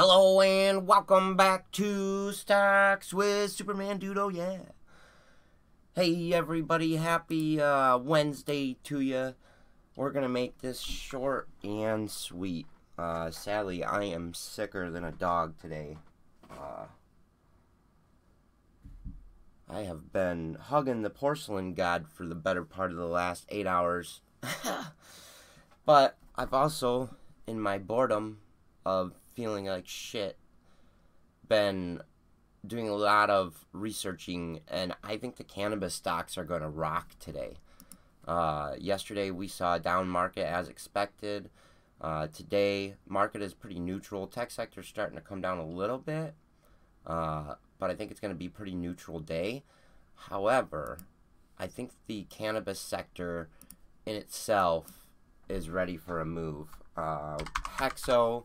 Hello and welcome back to Stocks with Superman Dude. Oh yeah. Hey everybody, happy uh, Wednesday to you. We're gonna make this short and sweet. Uh, sadly, I am sicker than a dog today. Uh, I have been hugging the porcelain god for the better part of the last eight hours. but I've also, in my boredom of feeling like shit, been doing a lot of researching, and I think the cannabis stocks are going to rock today. Uh, yesterday we saw a down market as expected. Uh, today market is pretty neutral. Tech sector is starting to come down a little bit, uh, but I think it's going to be pretty neutral day. However, I think the cannabis sector in itself is ready for a move. Uh, Hexo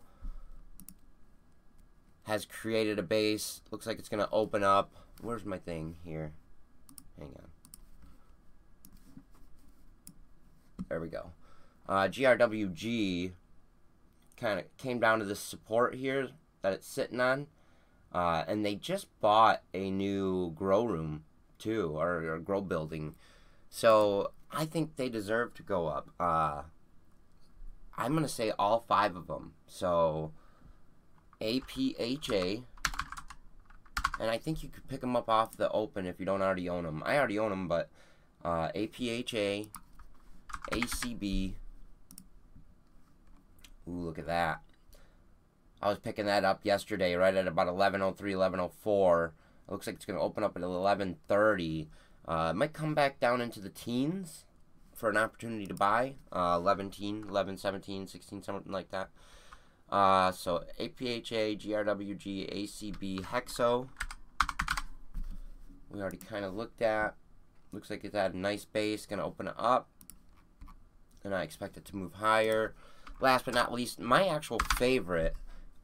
has created a base. Looks like it's going to open up. Where's my thing here? Hang on. There we go. Uh, GRWG kind of came down to the support here that it's sitting on. Uh, and they just bought a new grow room, too, or, or grow building. So I think they deserve to go up. Uh, I'm going to say all five of them. So APHA. And I think you could pick them up off the open if you don't already own them. I already own them, but uh, APHA, ACB. Ooh, look at that. I was picking that up yesterday, right at about 11.03, 11.04. It looks like it's going to open up at 11.30. Uh, it might come back down into the teens for an opportunity to buy. Uh, 11, teen, 11, 17, 16, something like that. Uh, so APHA, GRWG, ACB, Hexo. We already kind of looked at. Looks like it's at a nice base. Going to open it up. And I expect it to move higher. Last but not least, my actual favorite,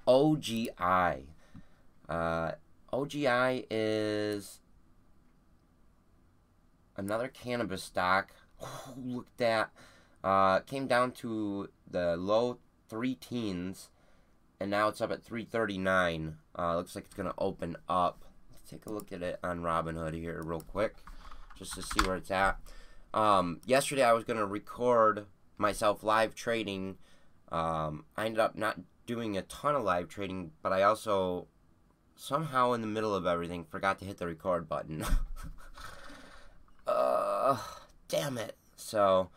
OGI. Uh, OGI is another cannabis stock. looked at. Uh, came down to the low three teens and now it's up at 339. Uh, looks like it's going to open up. Let's take a look at it on Robinhood here real quick, just to see where it's at. Um, yesterday I was going to record myself live trading. Um, I ended up not doing a ton of live trading, but I also somehow in the middle of everything forgot to hit the record button. uh, damn it. So,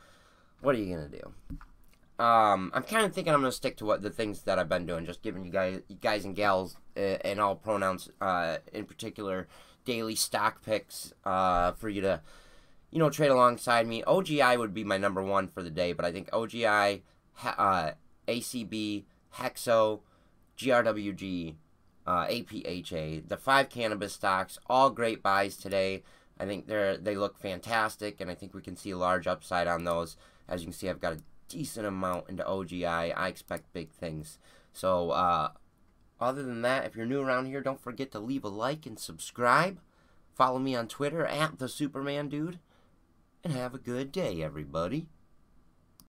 what are you going to do? Um, I'm kind of thinking I'm gonna stick to what the things that I've been doing, just giving you guys, you guys and gals, uh, and all pronouns, uh, in particular, daily stock picks uh, for you to, you know, trade alongside me. OGI would be my number one for the day, but I think OGI, uh, ACB, Hexo, GRWG, uh, APHA, the five cannabis stocks, all great buys today. I think they're they look fantastic, and I think we can see a large upside on those. As you can see, I've got a decent amount into OGI. I expect big things. So, uh, other than that, if you're new around here, don't forget to leave a like and subscribe. Follow me on Twitter at the Superman Dude. And have a good day, everybody.